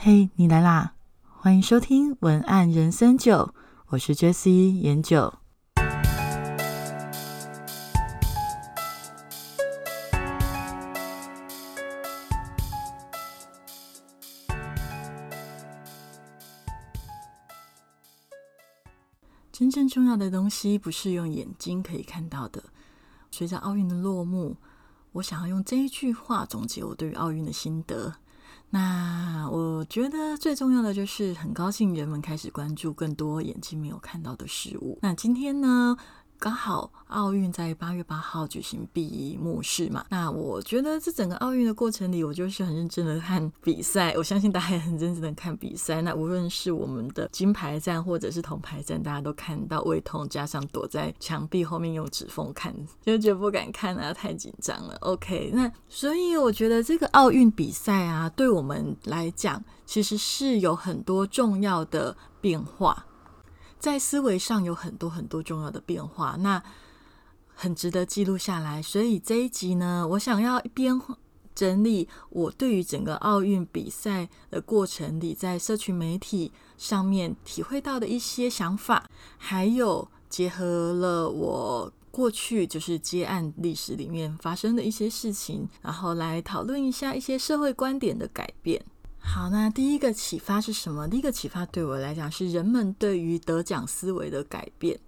嘿，你来啦！欢迎收听文案人生九，我是 Jessie 研九。真正重要的东西不是用眼睛可以看到的。随着奥运的落幕，我想要用这一句话总结我对于奥运的心得。那我觉得最重要的就是很高兴人们开始关注更多眼睛没有看到的事物。那今天呢？刚好奥运在八月八号举行闭幕式嘛，那我觉得这整个奥运的过程里，我就是很认真的看比赛。我相信大家也很认真的看比赛。那无论是我们的金牌战或者是铜牌战，大家都看到胃痛，加上躲在墙壁后面用指缝看，就觉得不敢看啊，太紧张了。OK，那所以我觉得这个奥运比赛啊，对我们来讲，其实是有很多重要的变化。在思维上有很多很多重要的变化，那很值得记录下来。所以这一集呢，我想要一边整理我对于整个奥运比赛的过程里，在社群媒体上面体会到的一些想法，还有结合了我过去就是接案历史里面发生的一些事情，然后来讨论一下一些社会观点的改变。好，那第一个启发是什么？第一个启发对我来讲是人们对于得奖思维的改变。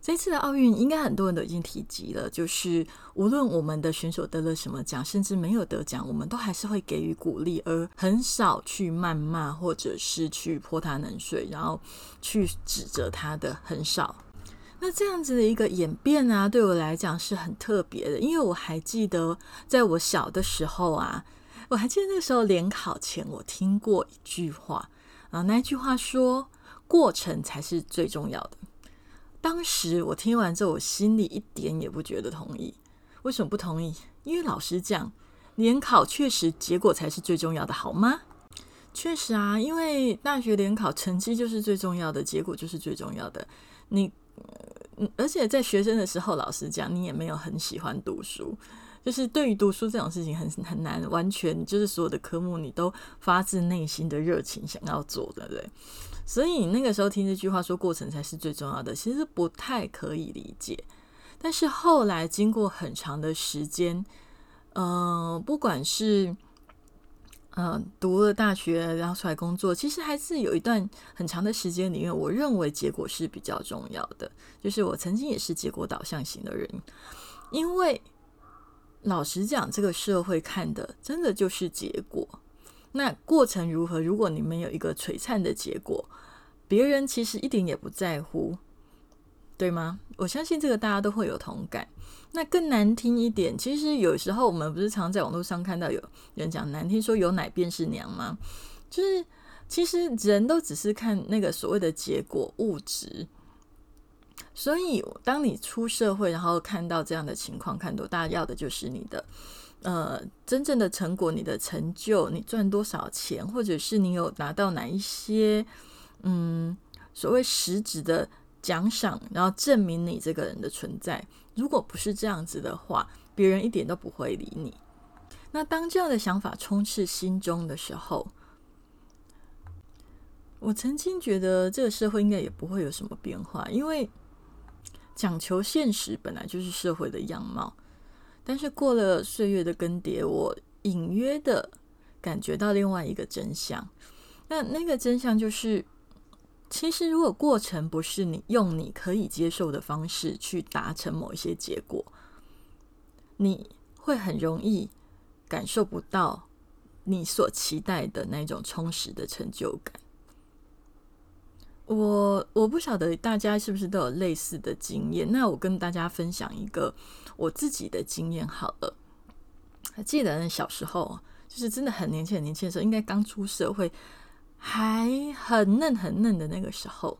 这次的奥运，应该很多人都已经提及了，就是无论我们的选手得了什么奖，甚至没有得奖，我们都还是会给予鼓励，而很少去谩骂或者是去泼他冷水，然后去指责他的很少。那这样子的一个演变啊，对我来讲是很特别的，因为我还记得在我小的时候啊。我还记得那个时候联考前，我听过一句话啊，那句话说过程才是最重要的。当时我听完之后，我心里一点也不觉得同意。为什么不同意？因为老师讲，联考确实结果才是最重要的，好吗？确实啊，因为大学联考成绩就是最重要的，结果就是最重要的。你，而且在学生的时候，老师讲，你也没有很喜欢读书。就是对于读书这种事情很很难完全就是所有的科目你都发自内心的热情想要做的，对。所以那个时候听这句话说过程才是最重要的，其实不太可以理解。但是后来经过很长的时间，嗯，不管是嗯读了大学然后出来工作，其实还是有一段很长的时间里面，我认为结果是比较重要的。就是我曾经也是结果导向型的人，因为。老实讲，这个社会看的真的就是结果。那过程如何？如果你们有一个璀璨的结果，别人其实一点也不在乎，对吗？我相信这个大家都会有同感。那更难听一点，其实有时候我们不是常在网络上看到有人讲难听，说有奶便是娘吗？就是其实人都只是看那个所谓的结果物质。所以，当你出社会，然后看到这样的情况，看多，大家要的就是你的，呃，真正的成果，你的成就，你赚多少钱，或者是你有拿到哪一些，嗯，所谓实质的奖赏，然后证明你这个人的存在。如果不是这样子的话，别人一点都不会理你。那当这样的想法充斥心中的时候，我曾经觉得这个社会应该也不会有什么变化，因为。讲求现实本来就是社会的样貌，但是过了岁月的更迭，我隐约的感觉到另外一个真相。那那个真相就是，其实如果过程不是你用你可以接受的方式去达成某一些结果，你会很容易感受不到你所期待的那种充实的成就感。我我不晓得大家是不是都有类似的经验，那我跟大家分享一个我自己的经验好了。还记得小时候，就是真的很年轻很年轻的时候，应该刚出社会，还很嫩很嫩的那个时候。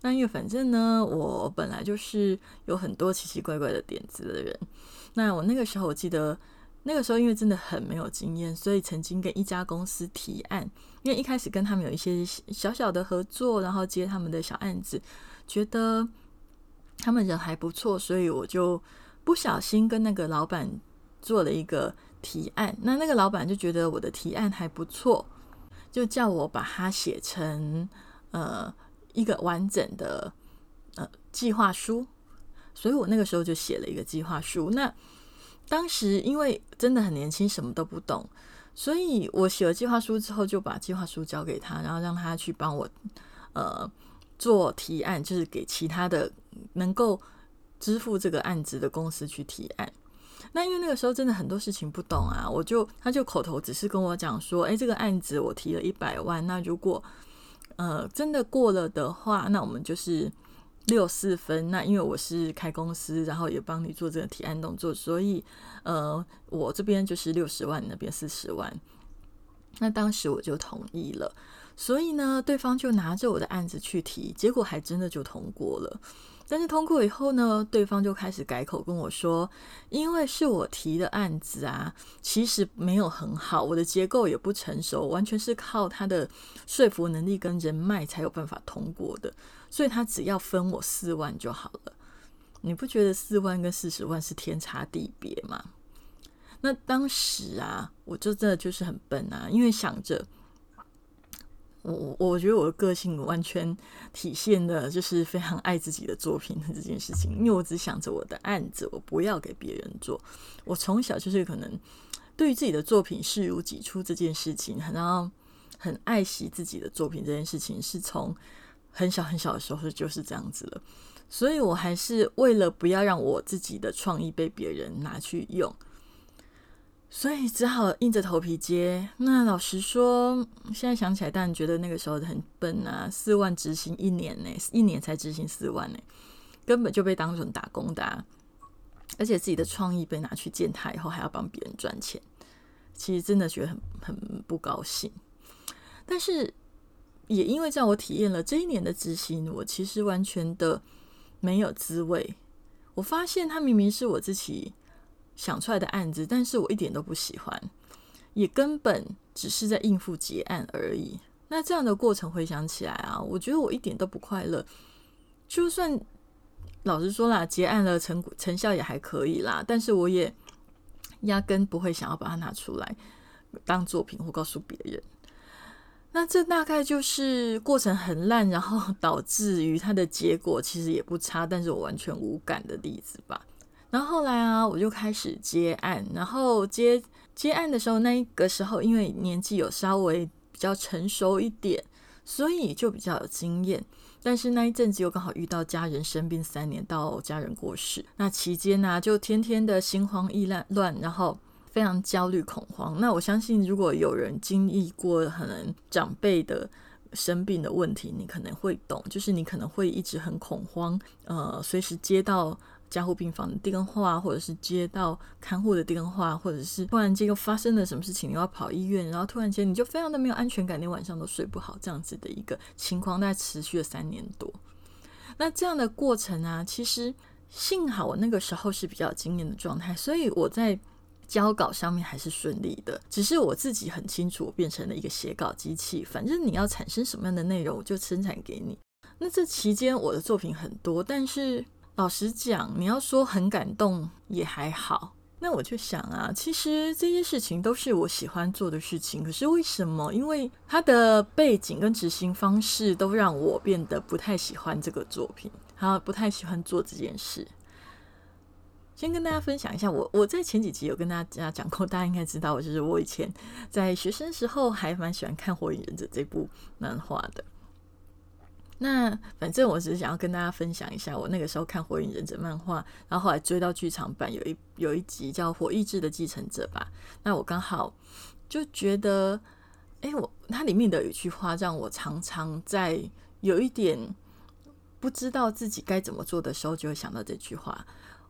那因为反正呢，我本来就是有很多奇奇怪怪的点子的人。那我那个时候，我记得。那个时候，因为真的很没有经验，所以曾经跟一家公司提案。因为一开始跟他们有一些小小的合作，然后接他们的小案子，觉得他们人还不错，所以我就不小心跟那个老板做了一个提案。那那个老板就觉得我的提案还不错，就叫我把它写成呃一个完整的呃计划书，所以我那个时候就写了一个计划书。那当时因为真的很年轻，什么都不懂，所以我写了计划书之后，就把计划书交给他，然后让他去帮我呃做提案，就是给其他的能够支付这个案子的公司去提案。那因为那个时候真的很多事情不懂啊，我就他就口头只是跟我讲说，哎，这个案子我提了一百万，那如果呃真的过了的话，那我们就是六四分。那因为我是开公司，然后也帮你做这个提案动作，所以呃我这边就是六十万，那边四十万。那当时我就同意了，所以呢，对方就拿着我的案子去提，结果还真的就通过了。但是通过以后呢，对方就开始改口跟我说，因为是我提的案子啊，其实没有很好，我的结构也不成熟，完全是靠他的说服能力跟人脉才有办法通过的，所以他只要分我四万就好了。你不觉得四万跟四十万是天差地别吗？那当时啊，我就真的就是很笨啊，因为想着。我我觉得我的个性完全体现的就是非常爱自己的作品的这件事情，因为我只想着我的案子，我不要给别人做。我从小就是可能对于自己的作品视如己出这件事情，然后很爱惜自己的作品这件事情，是从很小很小的时候就是这样子了。所以我还是为了不要让我自己的创意被别人拿去用。所以只好硬着头皮接。那老实说，现在想起来，当然觉得那个时候很笨啊！四万执行一年呢，一年才执行四万呢，根本就被当成打工的。而且自己的创意被拿去践踏以后，还要帮别人赚钱，其实真的觉得很很不高兴。但是也因为这样，我体验了这一年的执行，我其实完全的没有滋味。我发现他明明是我自己。想出来的案子，但是我一点都不喜欢，也根本只是在应付结案而已。那这样的过程回想起来啊，我觉得我一点都不快乐。就算老实说啦，结案了，成成效也还可以啦，但是我也压根不会想要把它拿出来当作品或告诉别人。那这大概就是过程很烂，然后 导致于它的结果其实也不差，但是我完全无感的例子吧。然后后来啊，我就开始接案。然后接接案的时候，那个时候因为年纪有稍微比较成熟一点，所以就比较有经验。但是那一阵子又刚好遇到家人生病三年，到家人过世，那期间呢，就天天的心慌意乱乱，然后非常焦虑恐慌。那我相信，如果有人经历过可能长辈的生病的问题，你可能会懂，就是你可能会一直很恐慌，呃，随时接到。加护病房的电话，或者是接到看护的电话，或者是突然间又发生了什么事情，你要跑医院，然后突然间你就非常的没有安全感，你晚上都睡不好，这样子的一个情况，大概持续了三年多。那这样的过程啊，其实幸好我那个时候是比较经验的状态，所以我在交稿上面还是顺利的。只是我自己很清楚，我变成了一个写稿机器，反正你要产生什么样的内容，我就生产给你。那这期间我的作品很多，但是。老实讲，你要说很感动也还好。那我就想啊，其实这些事情都是我喜欢做的事情。可是为什么？因为它的背景跟执行方式都让我变得不太喜欢这个作品，还有不太喜欢做这件事。先跟大家分享一下，我我在前几集有跟大家讲过，大家应该知道，就是我以前在学生时候还蛮喜欢看《火影忍者》这部漫画的。那反正我只是想要跟大家分享一下，我那个时候看《火影忍者》漫画，然后后来追到剧场版，有一有一集叫《火意志的继承者》吧。那我刚好就觉得，哎，我它里面的有一句话让我常常在有一点不知道自己该怎么做的时候，就会想到这句话。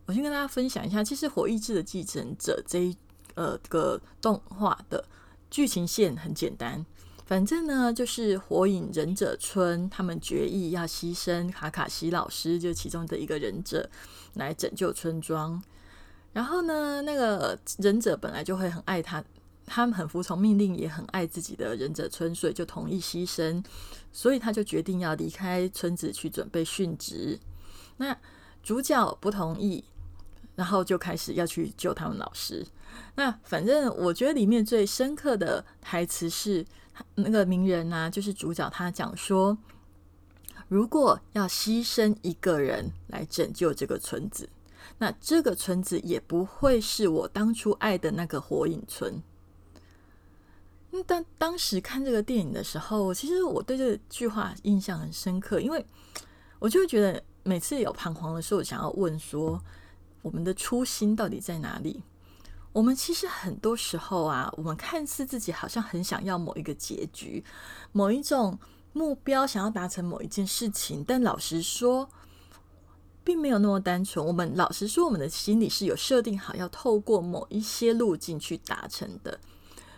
我先跟大家分享一下，其实《火意志的继承者》这一呃个动画的剧情线很简单。反正呢，就是火影忍者村他们决议要牺牲卡卡西老师，就其中的一个忍者来拯救村庄。然后呢，那个忍者本来就会很爱他，他们很服从命令，也很爱自己的忍者村，所以就同意牺牲。所以他就决定要离开村子去准备殉职。那主角不同意，然后就开始要去救他们老师。那反正我觉得里面最深刻的台词是。那个名人呢，就是主角，他讲说，如果要牺牲一个人来拯救这个村子，那这个村子也不会是我当初爱的那个火影村。但当时看这个电影的时候，其实我对这句话印象很深刻，因为我就会觉得每次有彷徨的时候，想要问说，我们的初心到底在哪里？我们其实很多时候啊，我们看似自己好像很想要某一个结局，某一种目标，想要达成某一件事情，但老实说，并没有那么单纯。我们老实说，我们的心里是有设定好，要透过某一些路径去达成的。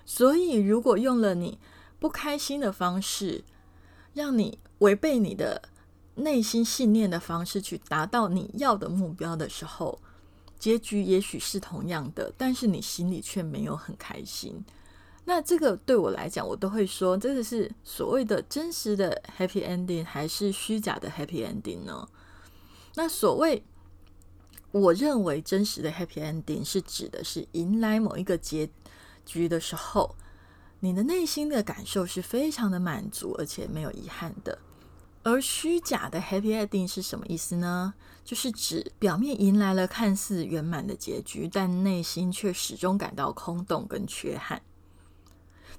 所以，如果用了你不开心的方式，让你违背你的内心信念的方式去达到你要的目标的时候，结局也许是同样的，但是你心里却没有很开心。那这个对我来讲，我都会说，这个是所谓的真实的 happy ending，还是虚假的 happy ending 呢？那所谓我认为真实的 happy ending，是指的是迎来某一个结。局的时候，你的内心的感受是非常的满足，而且没有遗憾的。而虚假的 happy ending 是什么意思呢？就是指表面迎来了看似圆满的结局，但内心却始终感到空洞跟缺憾。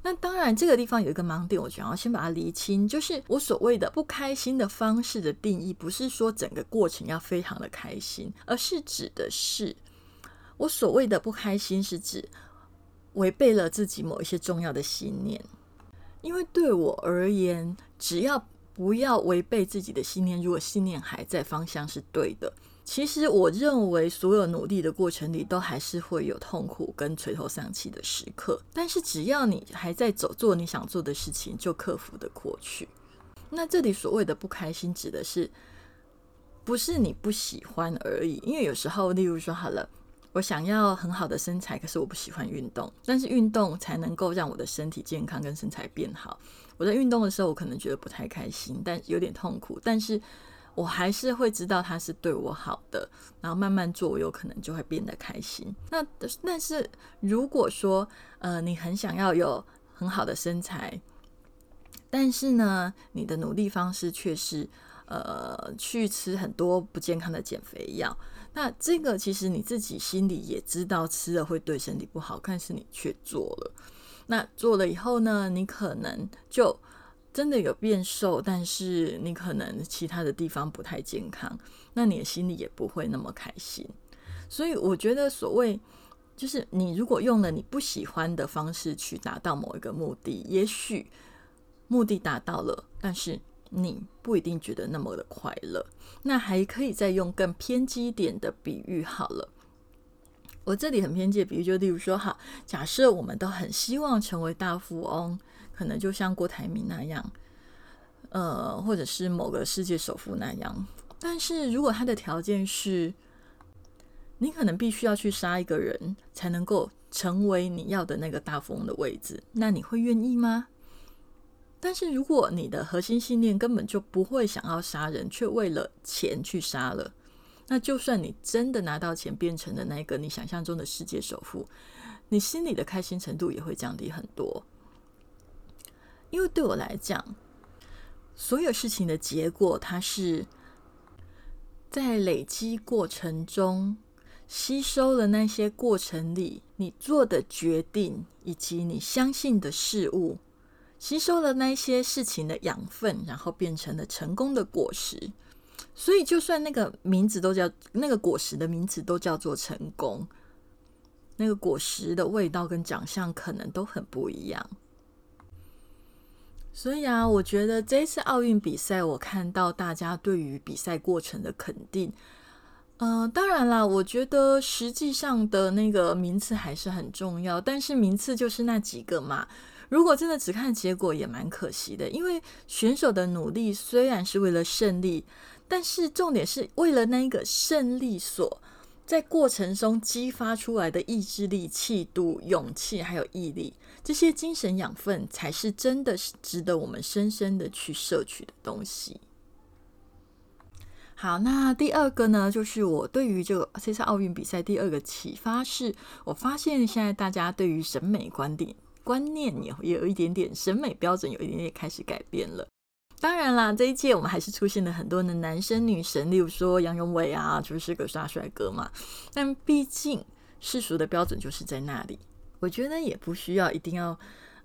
那当然，这个地方有一个盲点，我想要先把它厘清。就是我所谓的不开心的方式的定义，不是说整个过程要非常的开心，而是指的是我所谓的不开心，是指。违背了自己某一些重要的信念，因为对我而言，只要不要违背自己的信念，如果信念还在，方向是对的。其实我认为，所有努力的过程里，都还是会有痛苦跟垂头丧气的时刻。但是只要你还在走，做你想做的事情，就克服的过去。那这里所谓的不开心，指的是不是你不喜欢而已？因为有时候，例如说，好了。我想要很好的身材，可是我不喜欢运动。但是运动才能够让我的身体健康跟身材变好。我在运动的时候，我可能觉得不太开心，但有点痛苦。但是我还是会知道它是对我好的，然后慢慢做，我有可能就会变得开心。那但是如果说呃，你很想要有很好的身材，但是呢，你的努力方式却是呃去吃很多不健康的减肥药。那这个其实你自己心里也知道吃了会对身体不好，但是你却做了。那做了以后呢，你可能就真的有变瘦，但是你可能其他的地方不太健康，那你的心里也不会那么开心。所以我觉得，所谓就是你如果用了你不喜欢的方式去达到某一个目的，也许目的达到了，但是。你不一定觉得那么的快乐，那还可以再用更偏激一点的比喻好了。我这里很偏见比喻，就例如说，哈，假设我们都很希望成为大富翁，可能就像郭台铭那样，呃，或者是某个世界首富那样。但是如果他的条件是，你可能必须要去杀一个人才能够成为你要的那个大富翁的位置，那你会愿意吗？但是如果你的核心信念根本就不会想要杀人，却为了钱去杀了，那就算你真的拿到钱，变成了那个你想象中的世界首富，你心里的开心程度也会降低很多。因为对我来讲，所有事情的结果，它是在累积过程中吸收了那些过程里你做的决定，以及你相信的事物。吸收了那些事情的养分，然后变成了成功的果实。所以，就算那个名字都叫那个果实的名字都叫做成功，那个果实的味道跟长相可能都很不一样。所以啊，我觉得这一次奥运比赛，我看到大家对于比赛过程的肯定。呃，当然啦，我觉得实际上的那个名次还是很重要，但是名次就是那几个嘛。如果真的只看结果，也蛮可惜的。因为选手的努力虽然是为了胜利，但是重点是为了那一个胜利所在过程中激发出来的意志力、气度、勇气，还有毅力，这些精神养分，才是真的是值得我们深深的去摄取的东西。好，那第二个呢，就是我对于这个这次奥运比赛第二个启发是，我发现现在大家对于审美观点。观念有也有一点点审美标准有一点点开始改变了。当然啦，这一届我们还是出现了很多的男生女神，例如说杨永伟啊，就是个大帅哥嘛。但毕竟世俗的标准就是在那里，我觉得也不需要一定要，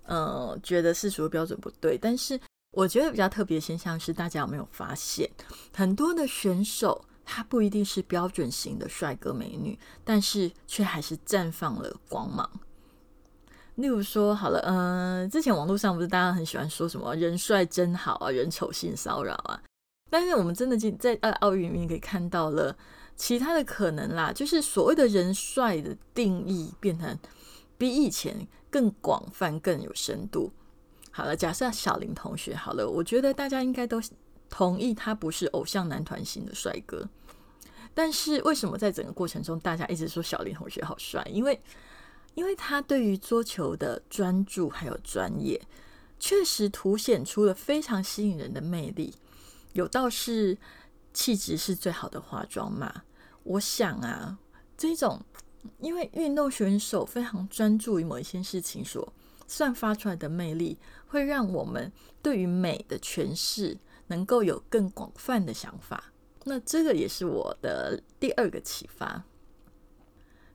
呃，觉得世俗的标准不对。但是我觉得比较特别的现象是，大家有没有发现，很多的选手他不一定是标准型的帅哥美女，但是却还是绽放了光芒。例如说，好了，嗯，之前网络上不是大家很喜欢说什么“人帅真好啊，人丑性骚扰啊”，但是我们真的在在奥运里面可以看到了其他的可能啦，就是所谓的人帅的定义变成比以前更广泛、更有深度。好了，假设小林同学，好了，我觉得大家应该都同意他不是偶像男团型的帅哥，但是为什么在整个过程中大家一直说小林同学好帅？因为因为他对于桌球的专注还有专业，确实凸显出了非常吸引人的魅力。有道是气质是最好的化妆嘛？我想啊，这种因为运动选手非常专注于某一件事情所散发出来的魅力，会让我们对于美的诠释能够有更广泛的想法。那这个也是我的第二个启发。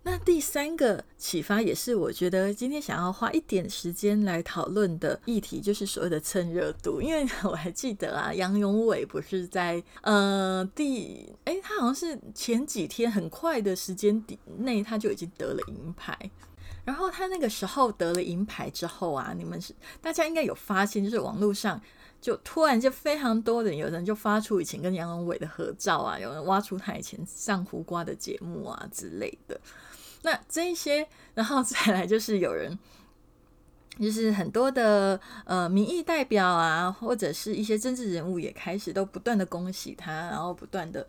那第三个启发也是我觉得今天想要花一点时间来讨论的议题，就是所谓的蹭热度。因为 我还记得啊，杨永伟不是在呃第哎，他好像是前几天很快的时间内他就已经得了银牌。然后他那个时候得了银牌之后啊，你们是大家应该有发现，就是网络上就突然就非常多的有人就发出以前跟杨永伟的合照啊，有人挖出他以前上胡瓜的节目啊之类的。那这一些，然后再来就是有人，就是很多的呃民意代表啊，或者是一些政治人物也开始都不断的恭喜他，然后不断的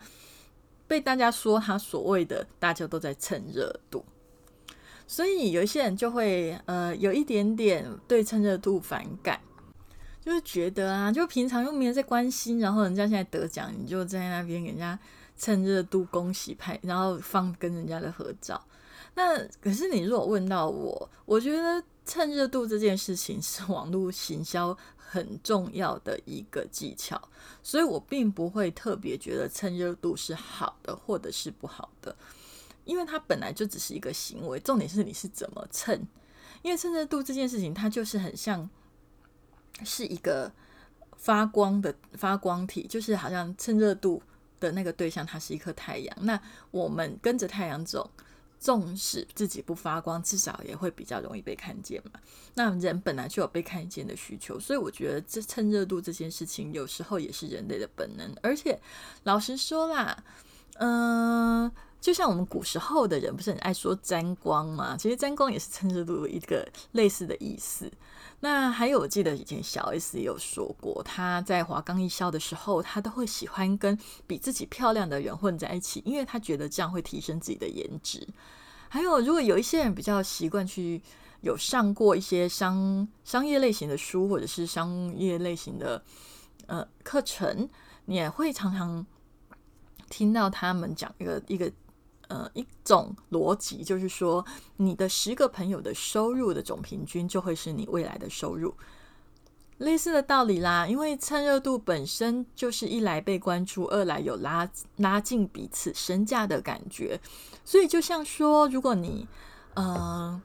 被大家说他所谓的大家都在蹭热度，所以有一些人就会呃有一点点对蹭热度反感，就是觉得啊，就平常又没人在关心，然后人家现在得奖，你就在那边给人家蹭热度恭喜拍，然后放跟人家的合照。那可是你如果问到我，我觉得蹭热度这件事情是网络行销很重要的一个技巧，所以我并不会特别觉得蹭热度是好的或者是不好的，因为它本来就只是一个行为，重点是你是怎么蹭。因为蹭热度这件事情，它就是很像是一个发光的发光体，就是好像蹭热度的那个对象，它是一颗太阳，那我们跟着太阳走。纵使自己不发光，至少也会比较容易被看见嘛。那人本来就有被看见的需求，所以我觉得这蹭热度这件事情，有时候也是人类的本能。而且老实说啦，嗯，就像我们古时候的人不是很爱说沾光吗？其实沾光也是蹭热度一个类似的意思。那还有，我记得以前小 S 也有说过，她在华冈艺校的时候，她都会喜欢跟比自己漂亮的人混在一起，因为她觉得这样会提升自己的颜值。还有，如果有一些人比较习惯去有上过一些商商业类型的书，或者是商业类型的呃课程，你也会常常听到他们讲一个一个呃一种逻辑，就是说你的十个朋友的收入的总平均就会是你未来的收入。类似的道理啦，因为蹭热度本身就是一来被关注，二来有拉拉近彼此身价的感觉，所以就像说，如果你呃，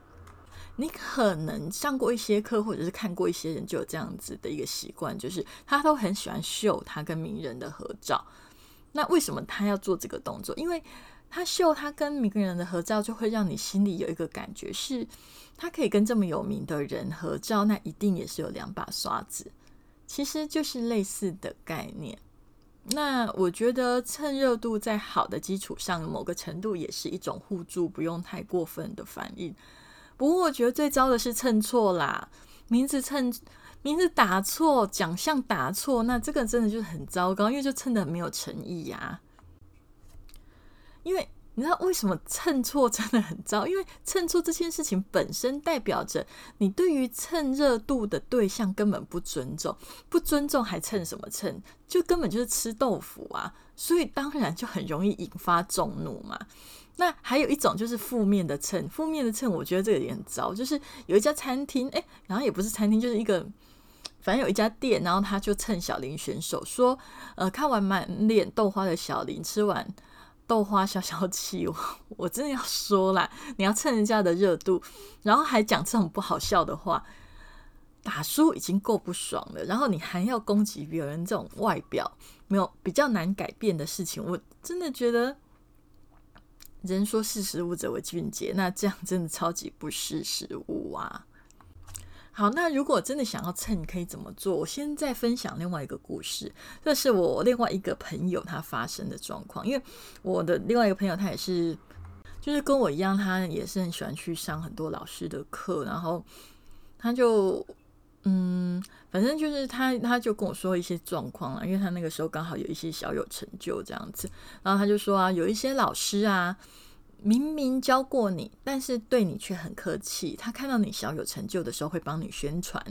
你可能上过一些课，或者是看过一些人，就有这样子的一个习惯，就是他都很喜欢秀他跟名人的合照。那为什么他要做这个动作？因为他秀他跟名人的合照，就会让你心里有一个感觉是。他可以跟这么有名的人合照，那一定也是有两把刷子，其实就是类似的概念。那我觉得蹭热度在好的基础上，某个程度也是一种互助，不用太过分的反应。不过我觉得最糟的是蹭错啦，名字蹭名字打错，奖项打错，那这个真的就是很糟糕，因为就蹭的没有诚意呀。因为你知道为什么称错真的很糟？因为称错这件事情本身代表着你对于蹭热度的对象根本不尊重，不尊重还蹭什么蹭？就根本就是吃豆腐啊！所以当然就很容易引发众怒嘛。那还有一种就是负面的蹭，负面的蹭，我觉得这个也很糟。就是有一家餐厅，哎，然后也不是餐厅，就是一个。反正有一家店，然后他就蹭小林选手说：“呃，看完满脸豆花的小林，吃完豆花消消气。”我我真的要说啦，你要蹭人家的热度，然后还讲这种不好笑的话，打输已经够不爽了，然后你还要攻击别人这种外表没有比较难改变的事情，我真的觉得人说识时务者为俊杰，那这样真的超级不识时务啊！好，那如果真的想要蹭，可以怎么做？我现在分享另外一个故事，这是我另外一个朋友他发生的状况。因为我的另外一个朋友，他也是，就是跟我一样，他也是很喜欢去上很多老师的课，然后他就，嗯，反正就是他，他就跟我说一些状况啊，因为他那个时候刚好有一些小有成就这样子，然后他就说啊，有一些老师啊。明明教过你，但是对你却很客气。他看到你小有成就的时候，会帮你宣传，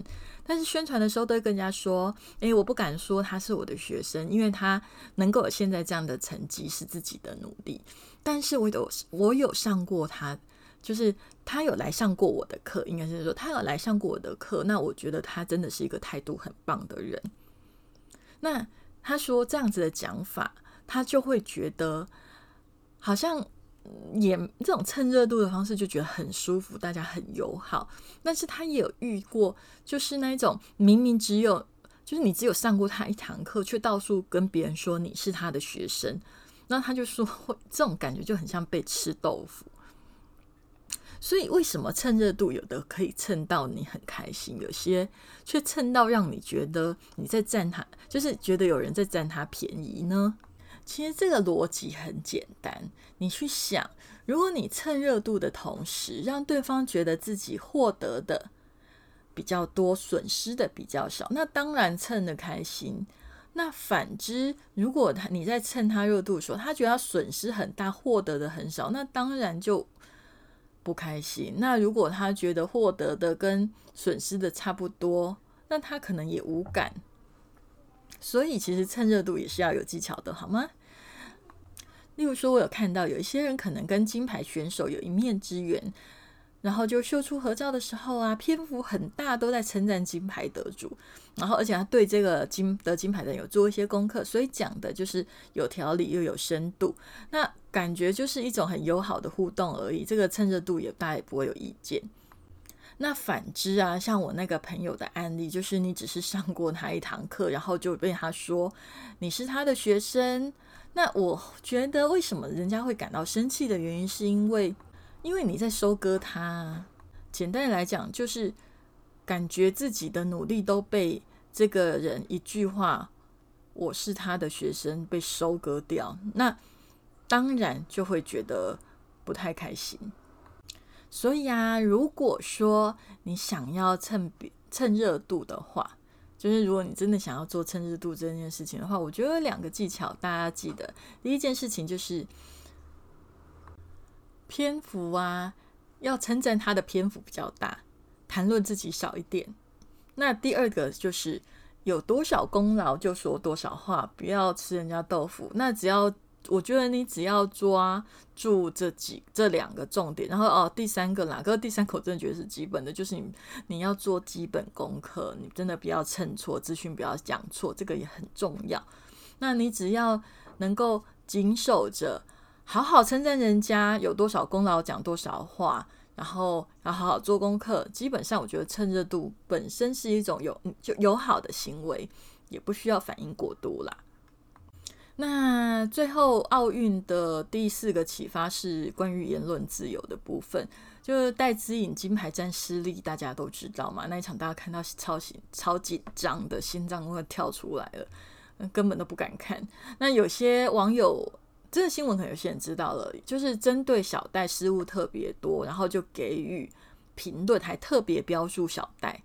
但是宣传的时候都会跟人家说：“诶，我不敢说他是我的学生，因为他能够有现在这样的成绩是自己的努力。但是我有我有上过他，就是他有来上过我的课，应该是说他有来上过我的课。那我觉得他真的是一个态度很棒的人。那他说这样子的讲法，他就会觉得好像。”也这种蹭热度的方式就觉得很舒服，大家很友好。但是他也有遇过，就是那种明明只有，就是你只有上过他一堂课，却到处跟别人说你是他的学生，那他就说会这种感觉就很像被吃豆腐。所以为什么蹭热度有的可以蹭到你很开心，有些却蹭到让你觉得你在占他，就是觉得有人在占他便宜呢？其实这个逻辑很简单，你去想，如果你蹭热度的同时，让对方觉得自己获得的比较多，损失的比较少，那当然蹭的开心。那反之，如果他你在蹭他热度的时候，他觉得他损失很大，获得的很少，那当然就不开心。那如果他觉得获得的跟损失的差不多，那他可能也无感。所以其实蹭热度也是要有技巧的，好吗？例如说，我有看到有一些人可能跟金牌选手有一面之缘，然后就秀出合照的时候啊，篇幅很大，都在称赞金牌得主，然后而且他对这个金得金牌的有做一些功课，所以讲的就是有条理又有深度，那感觉就是一种很友好的互动而已。这个蹭热度也大家也不会有意见。那反之啊，像我那个朋友的案例，就是你只是上过他一堂课，然后就被他说你是他的学生。那我觉得，为什么人家会感到生气的原因，是因为，因为你在收割他。简单来讲，就是感觉自己的努力都被这个人一句话“我是他的学生”被收割掉，那当然就会觉得不太开心。所以啊，如果说你想要蹭蹭热度的话，就是如果你真的想要做蹭热度这件事情的话，我觉得有两个技巧大家记得。第一件事情就是篇幅啊，要称赞他的篇幅比较大，谈论自己少一点。那第二个就是有多少功劳就说多少话，不要吃人家豆腐。那只要。我觉得你只要抓住这几这两个重点，然后哦，第三个啦，可是第三口真的觉得是基本的，就是你你要做基本功课，你真的不要称错，资讯不要讲错，这个也很重要。那你只要能够谨守着，好好称赞人家有多少功劳，讲多少话，然后要好好做功课，基本上我觉得趁热度本身是一种有就友好的行为，也不需要反应过度啦。那最后奥运的第四个启发是关于言论自由的部分，就是戴资颖金牌战失利，大家都知道嘛。那一场大家看到超紧超紧张的心脏会跳出来了，根本都不敢看。那有些网友这个新闻可能有些人知道了，就是针对小戴失误特别多，然后就给予评论，还特别标注小戴，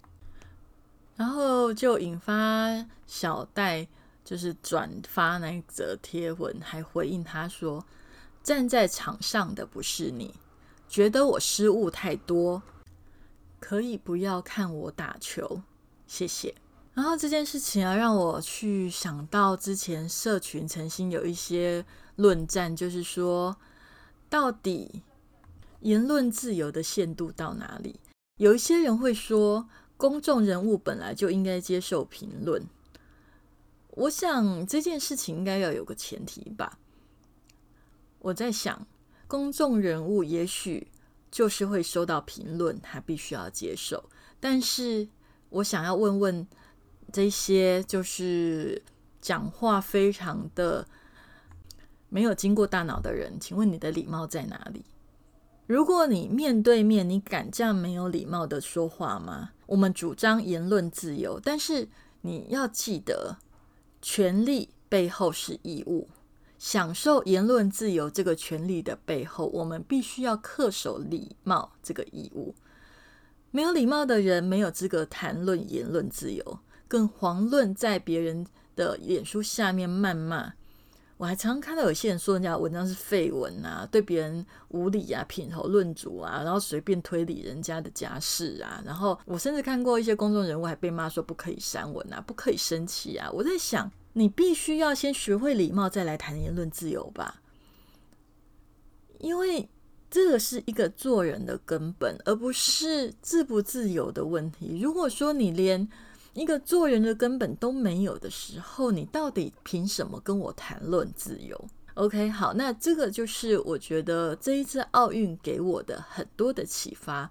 然后就引发小戴。就是转发那则贴文，还回应他说：“站在场上的不是你，觉得我失误太多，可以不要看我打球，谢谢。然后这件事情啊，让我去想到之前社群曾经有一些论战，就是说，到底言论自由的限度到哪里？有一些人会说，公众人物本来就应该接受评论。我想这件事情应该要有个前提吧。我在想，公众人物也许就是会收到评论，他必须要接受。但是我想要问问。这些就是讲话非常的没有经过大脑的人，请问你的礼貌在哪里？如果你面对面，你敢这样没有礼貌的说话吗？我们主张言论自由，但是你要记得，权利背后是义务。享受言论自由这个权利的背后，我们必须要恪守礼貌这个义务。没有礼貌的人，没有资格谈论言论自由。更遑论在别人的脸书下面谩骂，我还常常看到有些人说人家文章是废文啊，对别人无理啊，品头论足啊，然后随便推理人家的家事啊，然后我甚至看过一些公众人物还被骂说不可以删文啊，不可以生气啊。我在想，你必须要先学会礼貌，再来谈言论自由吧，因为这个是一个做人的根本，而不是自不自由的问题。如果说你连一个做人的根本都没有的时候，你到底凭什么跟我谈论自由？OK，好，那这个就是我觉得这一次奥运给我的很多的启发。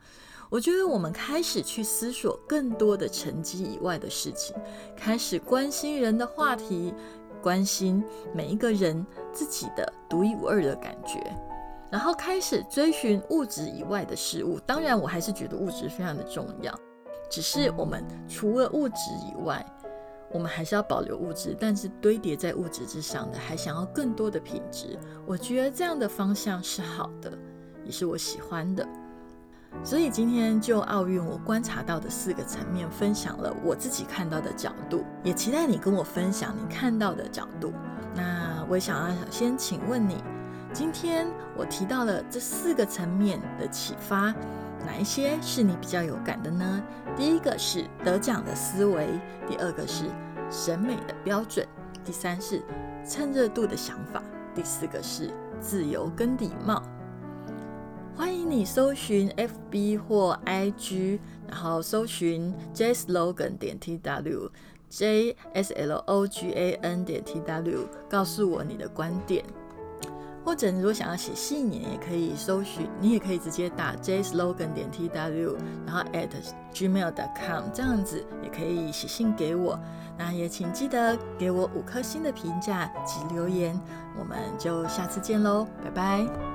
我觉得我们开始去思索更多的成绩以外的事情，开始关心人的话题，关心每一个人自己的独一无二的感觉，然后开始追寻物质以外的事物。当然，我还是觉得物质非常的重要。只是我们除了物质以外，我们还是要保留物质，但是堆叠在物质之上的，还想要更多的品质。我觉得这样的方向是好的，也是我喜欢的。所以今天就奥运，我观察到的四个层面，分享了我自己看到的角度，也期待你跟我分享你看到的角度。那我也想要先请问你，今天我提到了这四个层面的启发。哪一些是你比较有感的呢？第一个是得奖的思维，第二个是审美的标准，第三是趁热度的想法，第四个是自由跟礼貌。欢迎你搜寻 FB 或 IG，然后搜寻 JSlogan 点 TW，JSLOGAN 点 TW，告诉我你的观点。或者你如果想要写信，你也可以搜寻，你也可以直接打 jslogan 点 tw，然后 at gmail.com 这样子也可以写信给我。那也请记得给我五颗星的评价及留言，我们就下次见喽，拜拜。